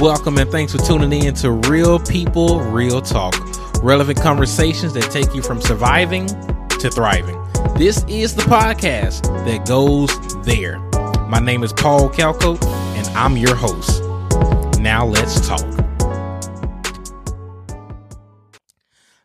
Welcome and thanks for tuning in to Real People, Real Talk. Relevant conversations that take you from surviving to thriving. This is the podcast that goes there. My name is Paul Calco, and I'm your host. Now let's talk.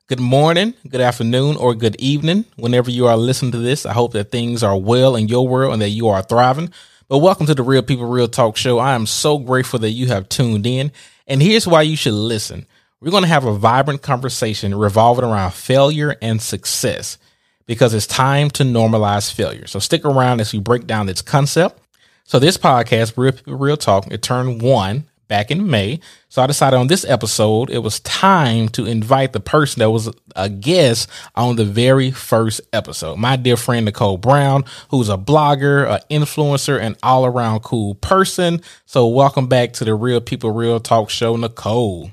Good morning, good afternoon, or good evening. Whenever you are listening to this, I hope that things are well in your world and that you are thriving. But welcome to the Real People Real Talk Show. I am so grateful that you have tuned in. And here's why you should listen. We're going to have a vibrant conversation revolving around failure and success because it's time to normalize failure. So stick around as we break down this concept. So this podcast, Real People Real Talk, it turned one back in May. So I decided on this episode, it was time to invite the person that was a guest on the very first episode. My dear friend, Nicole Brown, who's a blogger, an influencer, and all around cool person. So welcome back to the Real People Real Talk show, Nicole.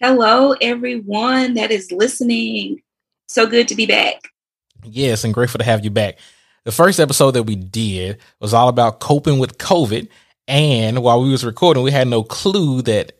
Hello, everyone that is listening. So good to be back. Yes, and grateful to have you back. The first episode that we did was all about coping with COVID and while we was recording, we had no clue that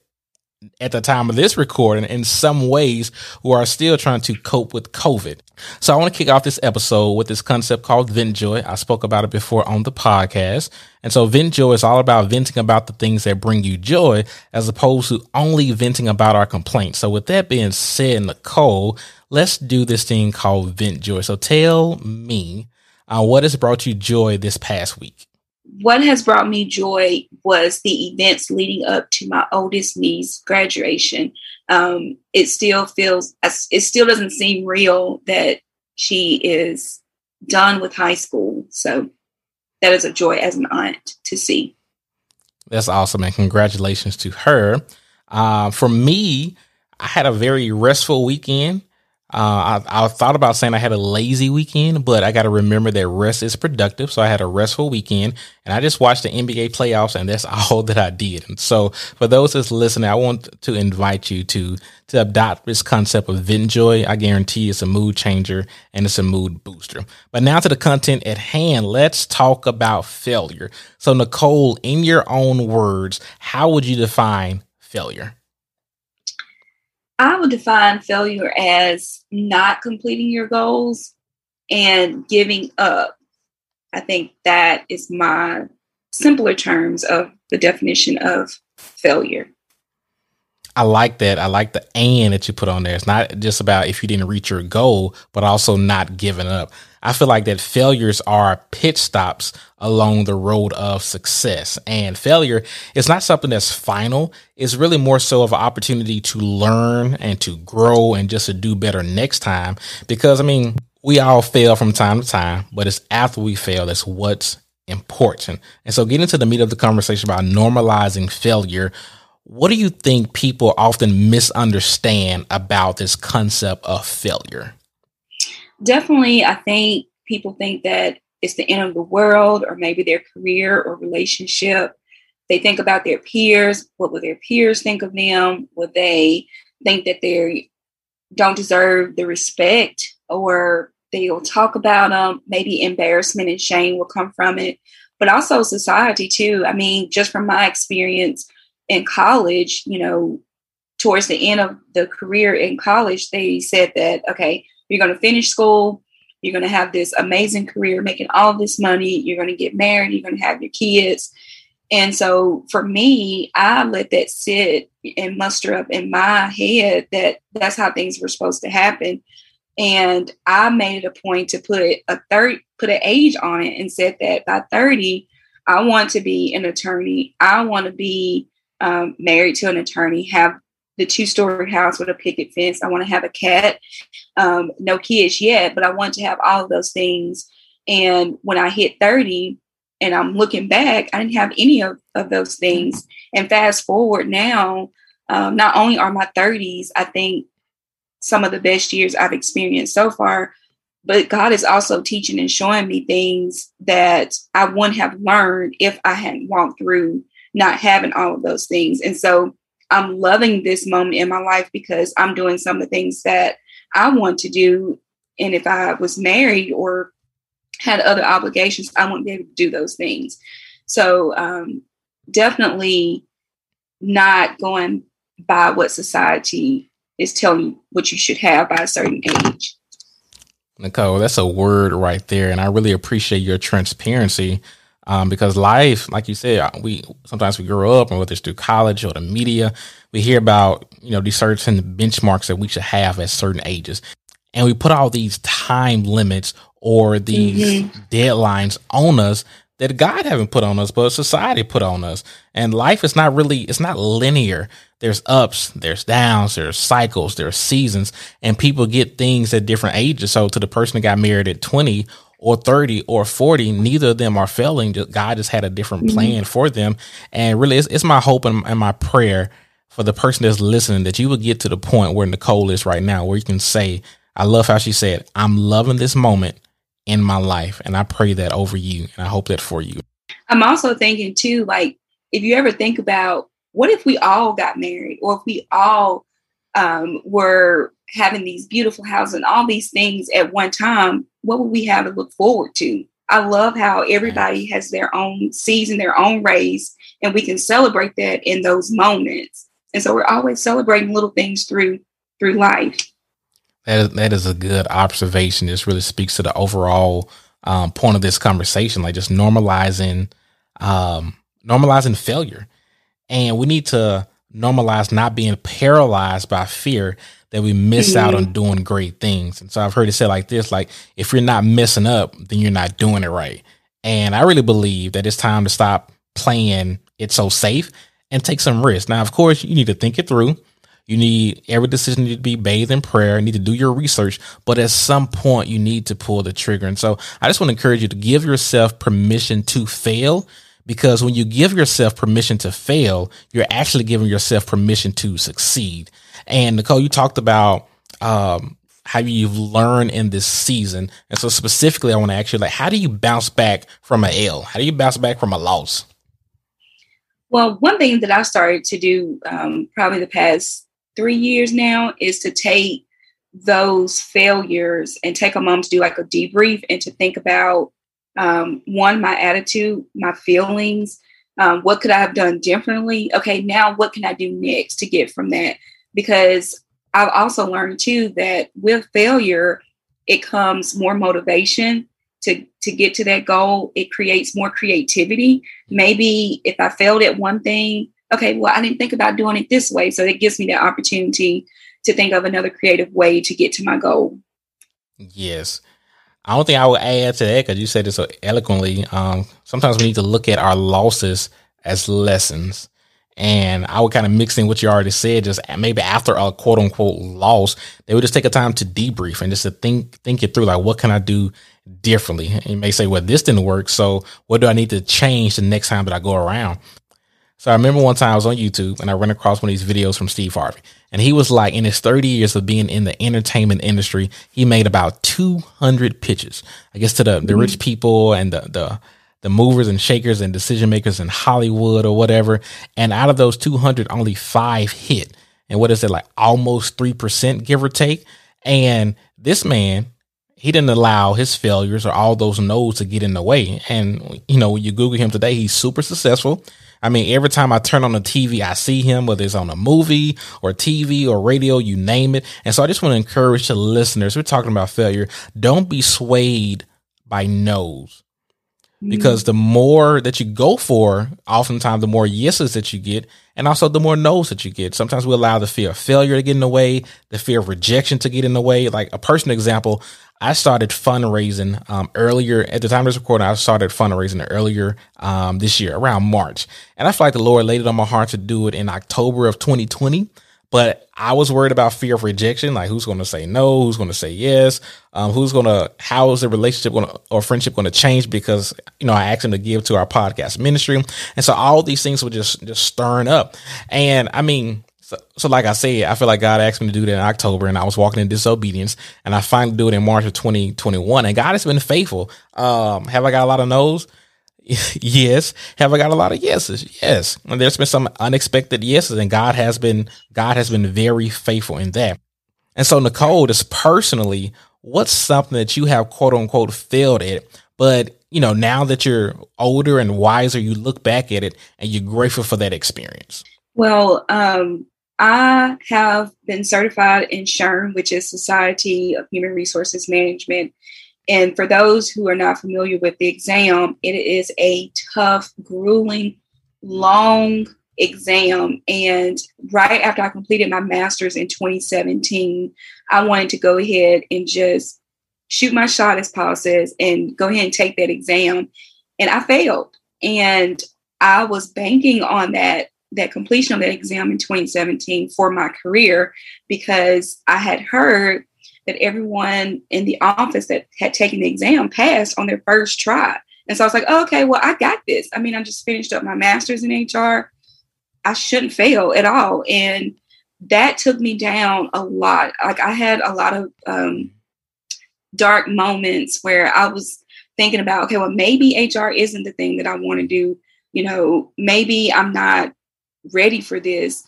at the time of this recording, in some ways, we are still trying to cope with COVID. So I want to kick off this episode with this concept called vent joy. I spoke about it before on the podcast. And so vent joy is all about venting about the things that bring you joy as opposed to only venting about our complaints. So with that being said, Nicole, let's do this thing called vent joy. So tell me uh, what has brought you joy this past week? What has brought me joy was the events leading up to my oldest niece graduation. Um, it still feels, it still doesn't seem real that she is done with high school. So that is a joy as an aunt to see. That's awesome. And congratulations to her. Uh, for me, I had a very restful weekend. Uh, I, I, thought about saying I had a lazy weekend, but I got to remember that rest is productive. So I had a restful weekend and I just watched the NBA playoffs and that's all that I did. And so for those that's listening, I want to invite you to, to adopt this concept of joy. I guarantee it's a mood changer and it's a mood booster. But now to the content at hand, let's talk about failure. So Nicole, in your own words, how would you define failure? I would define failure as not completing your goals and giving up. I think that is my simpler terms of the definition of failure. I like that. I like the and that you put on there. It's not just about if you didn't reach your goal, but also not giving up. I feel like that failures are pit stops along the road of success. And failure is not something that's final. It's really more so of an opportunity to learn and to grow and just to do better next time. Because I mean, we all fail from time to time, but it's after we fail that's what's important. And so getting to the meat of the conversation about normalizing failure, what do you think people often misunderstand about this concept of failure? Definitely, I think people think that it's the end of the world or maybe their career or relationship. They think about their peers. What will their peers think of them? Would they think that they don't deserve the respect or they'll talk about them? Maybe embarrassment and shame will come from it, but also society too. I mean, just from my experience, in college, you know, towards the end of the career in college, they said that, okay, you're going to finish school, you're going to have this amazing career, making all this money, you're going to get married, you're going to have your kids. And so for me, I let that sit and muster up in my head that that's how things were supposed to happen. And I made it a point to put a third, put an age on it and said that by 30, I want to be an attorney. I want to be um, married to an attorney, have the two story house with a picket fence. I want to have a cat. Um, no kids yet, but I want to have all of those things. And when I hit 30 and I'm looking back, I didn't have any of, of those things. And fast forward now, um, not only are my 30s, I think some of the best years I've experienced so far, but God is also teaching and showing me things that I wouldn't have learned if I hadn't walked through not having all of those things. And so I'm loving this moment in my life because I'm doing some of the things that I want to do. And if I was married or had other obligations, I wouldn't be able to do those things. So um, definitely not going by what society is telling you what you should have by a certain age. Nicole, that's a word right there. And I really appreciate your transparency um, because life, like you said, uh, we sometimes we grow up and whether it's through college or the media, we hear about, you know, these certain benchmarks that we should have at certain ages. And we put all these time limits or these mm-hmm. deadlines on us that God haven't put on us, but society put on us. And life is not really, it's not linear. There's ups, there's downs, there's cycles, there's seasons, and people get things at different ages. So to the person that got married at 20 or 30 or 40, neither of them are failing. God just had a different mm-hmm. plan for them. And really, it's, it's my hope and, and my prayer for the person that's listening that you will get to the point where Nicole is right now, where you can say, I love how she said, I'm loving this moment in my life. And I pray that over you. And I hope that for you. I'm also thinking too, like, if you ever think about what if we all got married or if we all um, were having these beautiful houses and all these things at one time, what would we have to look forward to? I love how everybody has their own season, their own race, and we can celebrate that in those moments. And so we're always celebrating little things through through life. That is, that is a good observation. This really speaks to the overall um, point of this conversation, like just normalizing, um, normalizing failure, and we need to normalize not being paralyzed by fear that we miss mm-hmm. out on doing great things. And so I've heard it said like this: like if you're not messing up, then you're not doing it right. And I really believe that it's time to stop playing it so safe and take some risks. Now, of course, you need to think it through. You need every decision to be bathed in prayer. You need to do your research, but at some point you need to pull the trigger. And so I just want to encourage you to give yourself permission to fail because when you give yourself permission to fail, you're actually giving yourself permission to succeed. And Nicole, you talked about, um, how you've learned in this season. And so specifically, I want to ask you, like, how do you bounce back from an L? How do you bounce back from a loss? Well, one thing that I started to do um, probably the past three years now is to take those failures and take a moment to do like a debrief and to think about um, one, my attitude, my feelings. Um, what could I have done differently? Okay, now what can I do next to get from that? Because I've also learned too that with failure, it comes more motivation to to get to that goal. It creates more creativity. Maybe if I failed at one thing, okay, well, I didn't think about doing it this way. So it gives me the opportunity to think of another creative way to get to my goal. Yes. I don't think I would add to that because you said it so eloquently. Um, sometimes we need to look at our losses as lessons. And I would kind of mix in what you already said, just maybe after a quote unquote loss, they would just take a time to debrief and just to think think it through, like what can I do differently? And you may say, well, this didn't work, so what do I need to change the next time that I go around? So I remember one time I was on YouTube and I ran across one of these videos from Steve Harvey. And he was like, in his 30 years of being in the entertainment industry, he made about 200 pitches, I guess, to the, the rich mm-hmm. people and the, the, the movers and shakers and decision makers in Hollywood or whatever. And out of those 200, only five hit. And what is it like almost 3%, give or take? And this man, he didn't allow his failures or all those no's to get in the way. And, you know, when you Google him today, he's super successful. I mean, every time I turn on the TV, I see him, whether it's on a movie or TV or radio, you name it. And so I just want to encourage the listeners, we're talking about failure. Don't be swayed by no's. Because the more that you go for, oftentimes the more yeses that you get, and also the more no's that you get. Sometimes we allow the fear of failure to get in the way, the fear of rejection to get in the way. Like a personal example, I started fundraising um, earlier at the time of this recording. I started fundraising earlier um, this year, around March, and I feel like the Lord laid it on my heart to do it in October of 2020. But I was worried about fear of rejection, like who's going to say no, who's going to say yes, um, who's going to, how is the relationship going to, or friendship going to change? Because you know I asked him to give to our podcast ministry, and so all these things were just just stirring up. And I mean, so, so like I said, I feel like God asked me to do that in October and I was walking in disobedience and I finally do it in March of 2021 and God has been faithful. Um, have I got a lot of no's? yes. Have I got a lot of yeses? Yes. And there's been some unexpected yeses and God has been, God has been very faithful in that. And so Nicole, just personally, what's something that you have quote unquote failed at, but you know, now that you're older and wiser, you look back at it and you're grateful for that experience? Well, um, I have been certified in SHRM, which is Society of Human Resources Management. And for those who are not familiar with the exam, it is a tough, grueling, long exam. And right after I completed my master's in 2017, I wanted to go ahead and just shoot my shot, as Paul says, and go ahead and take that exam. And I failed. And I was banking on that that completion of that exam in 2017 for my career because I had heard that everyone in the office that had taken the exam passed on their first try. And so I was like, oh, okay, well, I got this. I mean, I just finished up my master's in HR. I shouldn't fail at all. And that took me down a lot. Like I had a lot of um, dark moments where I was thinking about, okay, well, maybe HR isn't the thing that I want to do. You know, maybe I'm not ready for this.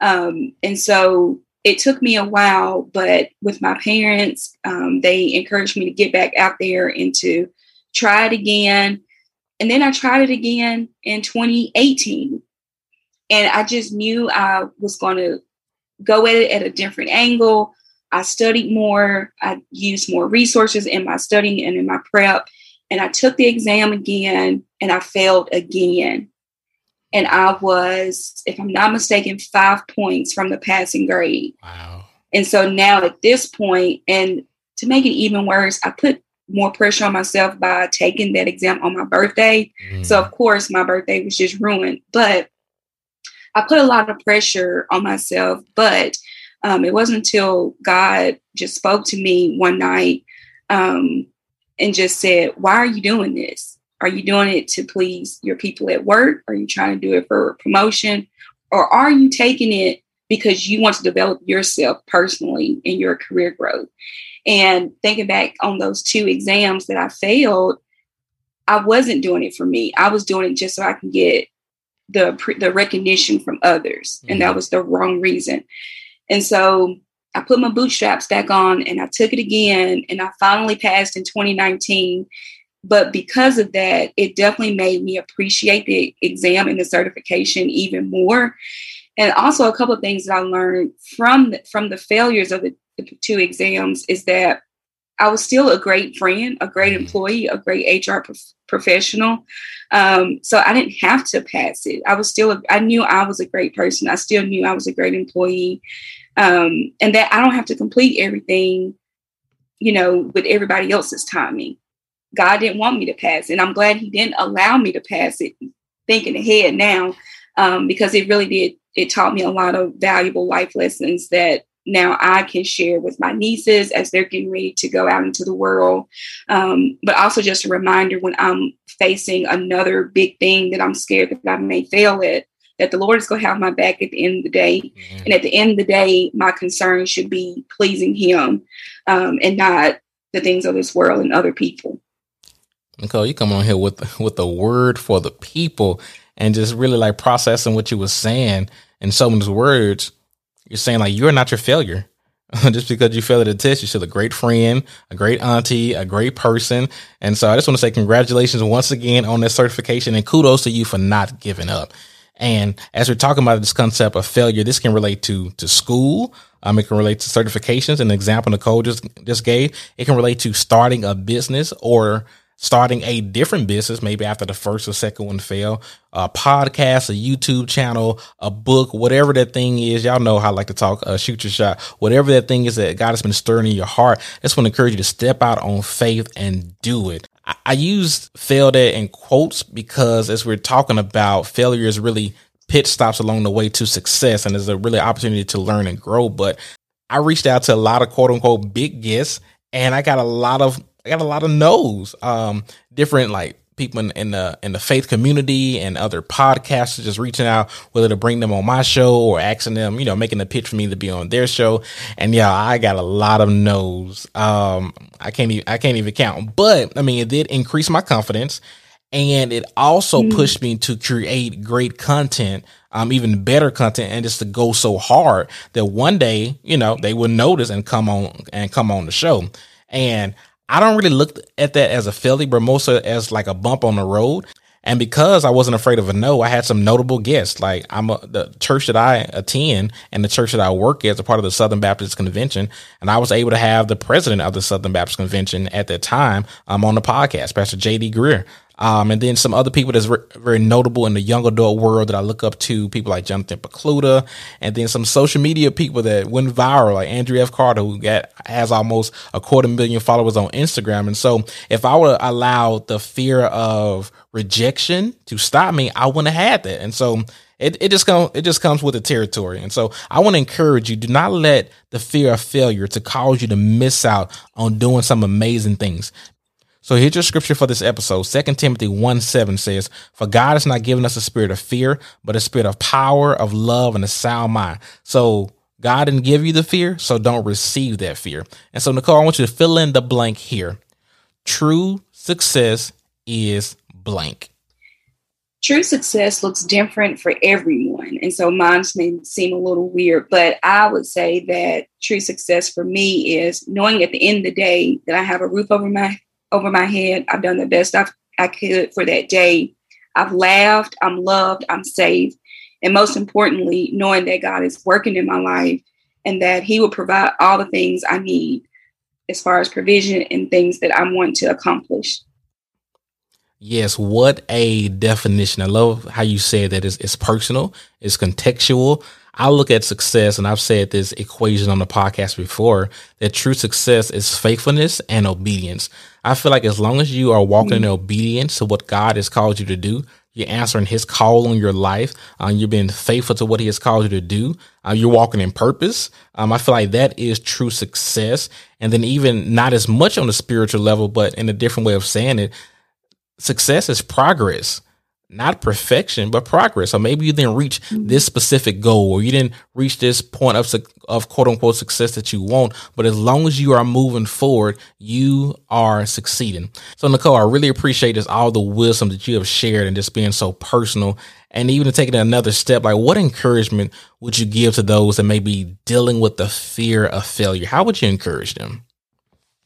Um, and so it took me a while, but with my parents, um, they encouraged me to get back out there and to try it again. And then I tried it again in 2018. And I just knew I was going to go at it at a different angle. I studied more, I used more resources in my studying and in my prep. And I took the exam again and I failed again and I was, if I'm not mistaken, five points from the passing grade. Wow. And so now at this point, and to make it even worse, I put more pressure on myself by taking that exam on my birthday. Mm. So of course my birthday was just ruined. But I put a lot of pressure on myself. But um, it wasn't until God just spoke to me one night um, and just said, Why are you doing this? Are you doing it to please your people at work? Are you trying to do it for promotion? Or are you taking it because you want to develop yourself personally in your career growth? And thinking back on those two exams that I failed, I wasn't doing it for me. I was doing it just so I can get the the recognition from others, and that mm-hmm. was the wrong reason. And so I put my bootstraps back on, and I took it again, and I finally passed in 2019. But because of that, it definitely made me appreciate the exam and the certification even more. And also, a couple of things that I learned from the, from the failures of the, the two exams is that I was still a great friend, a great mm-hmm. employee, a great HR prof- professional. Um, so I didn't have to pass it. I was still, a, I knew I was a great person. I still knew I was a great employee. Um, and that I don't have to complete everything, you know, with everybody else's timing. God didn't want me to pass. And I'm glad He didn't allow me to pass it, thinking ahead now, um, because it really did. It taught me a lot of valuable life lessons that now I can share with my nieces as they're getting ready to go out into the world. Um, but also just a reminder when I'm facing another big thing that I'm scared that I may fail at, that the Lord is going to have my back at the end of the day. Mm-hmm. And at the end of the day, my concern should be pleasing Him um, and not the things of this world and other people. Nicole, you come on here with with a word for the people and just really like processing what you were saying in so many words. You're saying like you're not your failure. just because you failed at a test, you're still a great friend, a great auntie, a great person. And so I just want to say congratulations once again on this certification and kudos to you for not giving up. And as we're talking about this concept of failure, this can relate to to school. Um, it can relate to certifications. An example Nicole just just gave. It can relate to starting a business or starting a different business, maybe after the first or second one fail, a podcast, a YouTube channel, a book, whatever that thing is. Y'all know how I like to talk, uh, shoot your shot, whatever that thing is that God has been stirring in your heart. Just want to encourage you to step out on faith and do it. I, I use failed at in quotes because as we're talking about failure is really pit stops along the way to success and there's a really opportunity to learn and grow. But I reached out to a lot of quote unquote big guests and I got a lot of I got a lot of no's. Um, different like people in, in, the in the faith community and other podcasters just reaching out whether to bring them on my show or asking them, you know, making a pitch for me to be on their show. And yeah, I got a lot of no's. Um, I can't even I can't even count. But I mean, it did increase my confidence, and it also mm. pushed me to create great content. Um, even better content and just to go so hard that one day, you know, they would notice and come on and come on the show. And I don't really look at that as a failure, but so as like a bump on the road. And because I wasn't afraid of a no, I had some notable guests. Like I'm a, the church that I attend and the church that I work at is a part of the Southern Baptist Convention. And I was able to have the president of the Southern Baptist Convention at that time um, on the podcast, Pastor J.D. Greear. Um, and then some other people that's re- very notable in the young adult world that I look up to, people like Jonathan Pokluda, and then some social media people that went viral, like Andrew F. Carter, who got, has almost a quarter million followers on Instagram. And so if I would allow the fear of rejection to stop me, I wouldn't have had that. And so it, it just comes it just comes with the territory. And so I want to encourage you, do not let the fear of failure to cause you to miss out on doing some amazing things. So here's your scripture for this episode. 2 Timothy 1 7 says, For God has not given us a spirit of fear, but a spirit of power, of love, and a sound mind. So God didn't give you the fear, so don't receive that fear. And so, Nicole, I want you to fill in the blank here. True success is blank. True success looks different for everyone. And so mine may seem a little weird, but I would say that true success for me is knowing at the end of the day that I have a roof over my over my head. I've done the best I've, I could for that day. I've laughed, I'm loved, I'm safe. And most importantly, knowing that God is working in my life and that He will provide all the things I need as far as provision and things that I want to accomplish. Yes, what a definition. I love how you said that it's, it's personal, it's contextual. I look at success, and I've said this equation on the podcast before that true success is faithfulness and obedience. I feel like as long as you are walking mm-hmm. in obedience to what God has called you to do, you're answering His call on your life, um, you're being faithful to what He has called you to do, uh, you're walking in purpose. Um, I feel like that is true success. And then, even not as much on the spiritual level, but in a different way of saying it, success is progress not perfection, but progress. So maybe you didn't reach mm-hmm. this specific goal or you didn't reach this point of, of quote unquote success that you want. But as long as you are moving forward, you are succeeding. So Nicole, I really appreciate this, all the wisdom that you have shared and just being so personal and even to take it another step. Like what encouragement would you give to those that may be dealing with the fear of failure? How would you encourage them?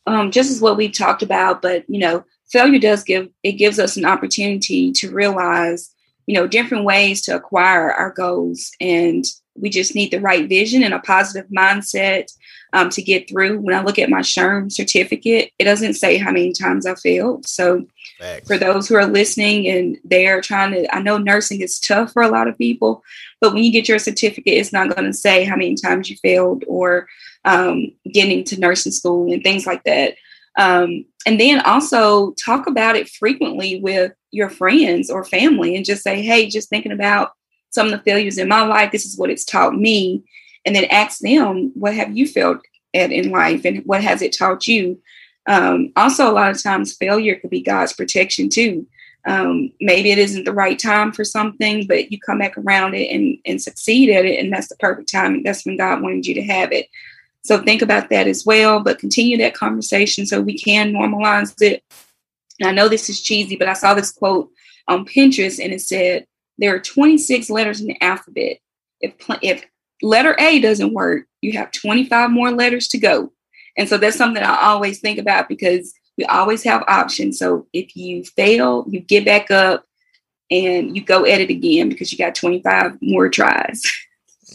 Um, just as what we've talked about, but you know, failure does give it gives us an opportunity to realize you know different ways to acquire our goals. And we just need the right vision and a positive mindset um, to get through. When i look at my SHRM certificate it doesn't say how many times i failed. So Thanks. for those who are listening and they're trying to i know nursing is tough for a lot of people but when you get your certificate it's not going to say how many times you failed or um, getting to nursing school and things like that. Um, and then also talk about it frequently with your friends or family and just say, hey, just thinking about some of the failures in my life, this is what it's taught me. And then ask them, what have you failed at in life and what has it taught you? Um, also, a lot of times, failure could be God's protection too. Um, maybe it isn't the right time for something, but you come back around it and, and succeed at it, and that's the perfect time. That's when God wanted you to have it. So think about that as well, but continue that conversation so we can normalize it. And I know this is cheesy, but I saw this quote on Pinterest and it said, there are 26 letters in the alphabet. If, if letter A doesn't work, you have 25 more letters to go. And so that's something I always think about because we always have options. So if you fail, you get back up and you go at it again because you got 25 more tries.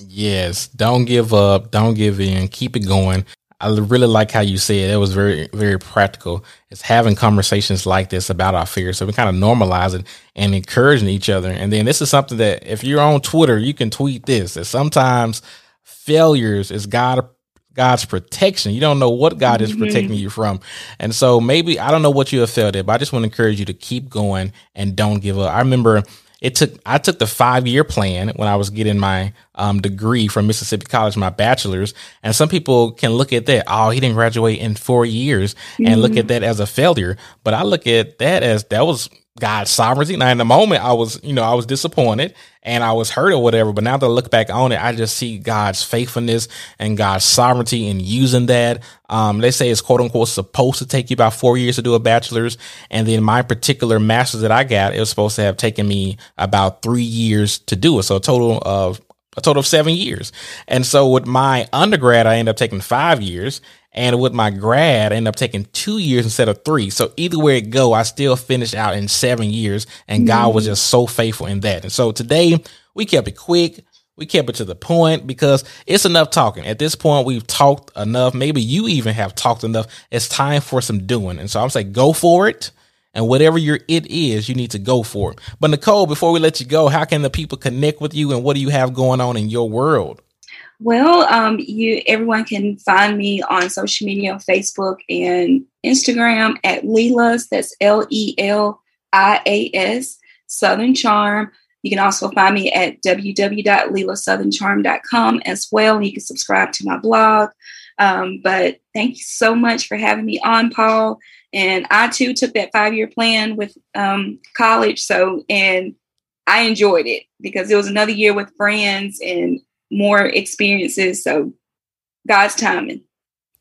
Yes, don't give up, don't give in, keep it going. I really like how you said it. was very, very practical. It's having conversations like this about our fears. So we kind of normalize it and encouraging each other. And then this is something that if you're on Twitter, you can tweet this that sometimes failures is God God's protection. You don't know what God is mm-hmm. protecting you from. And so maybe I don't know what you have felt it, but I just want to encourage you to keep going and don't give up. I remember it took I took the five year plan when I was getting my um, degree from Mississippi College, my bachelor's, and some people can look at that. Oh, he didn't graduate in four years, and mm-hmm. look at that as a failure. But I look at that as that was God's sovereignty. Now, in the moment, I was, you know, I was disappointed and I was hurt or whatever. But now that I look back on it, I just see God's faithfulness and God's sovereignty in using that. Um, they say it's quote unquote supposed to take you about four years to do a bachelor's. And then my particular master's that I got, it was supposed to have taken me about three years to do it. So a total of a total of seven years. And so with my undergrad, I ended up taking five years. And with my grad, I ended up taking two years instead of three. So either way it go, I still finished out in seven years. And God was mm-hmm. just so faithful in that. And so today we kept it quick. We kept it to the point because it's enough talking. At this point, we've talked enough. Maybe you even have talked enough. It's time for some doing. And so I'm saying go for it. And whatever your it is, you need to go for it. But Nicole, before we let you go, how can the people connect with you and what do you have going on in your world? Well, um, you everyone can find me on social media, Facebook and Instagram at Lelia's. That's L E L I A S Southern Charm. You can also find me at www.leelasouthern.charm.com as well. You can subscribe to my blog. Um, but thank you so much for having me on, Paul. And I too took that five year plan with um, college. So, and I enjoyed it because it was another year with friends and more experiences. So God's timing.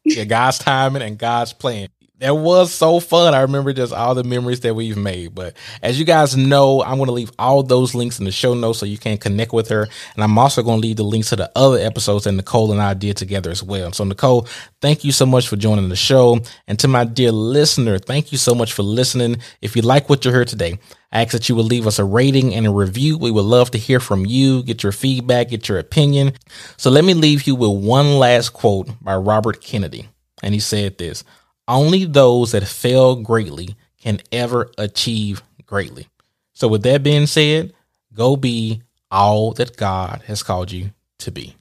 yeah, God's timing and God's plan. That was so fun. I remember just all the memories that we've made. But as you guys know, I'm going to leave all those links in the show notes so you can connect with her. And I'm also going to leave the links to the other episodes that Nicole and I did together as well. So Nicole, thank you so much for joining the show. And to my dear listener, thank you so much for listening. If you like what you heard today, I ask that you would leave us a rating and a review. We would love to hear from you, get your feedback, get your opinion. So let me leave you with one last quote by Robert Kennedy. And he said this, only those that fail greatly can ever achieve greatly. So with that being said, go be all that God has called you to be.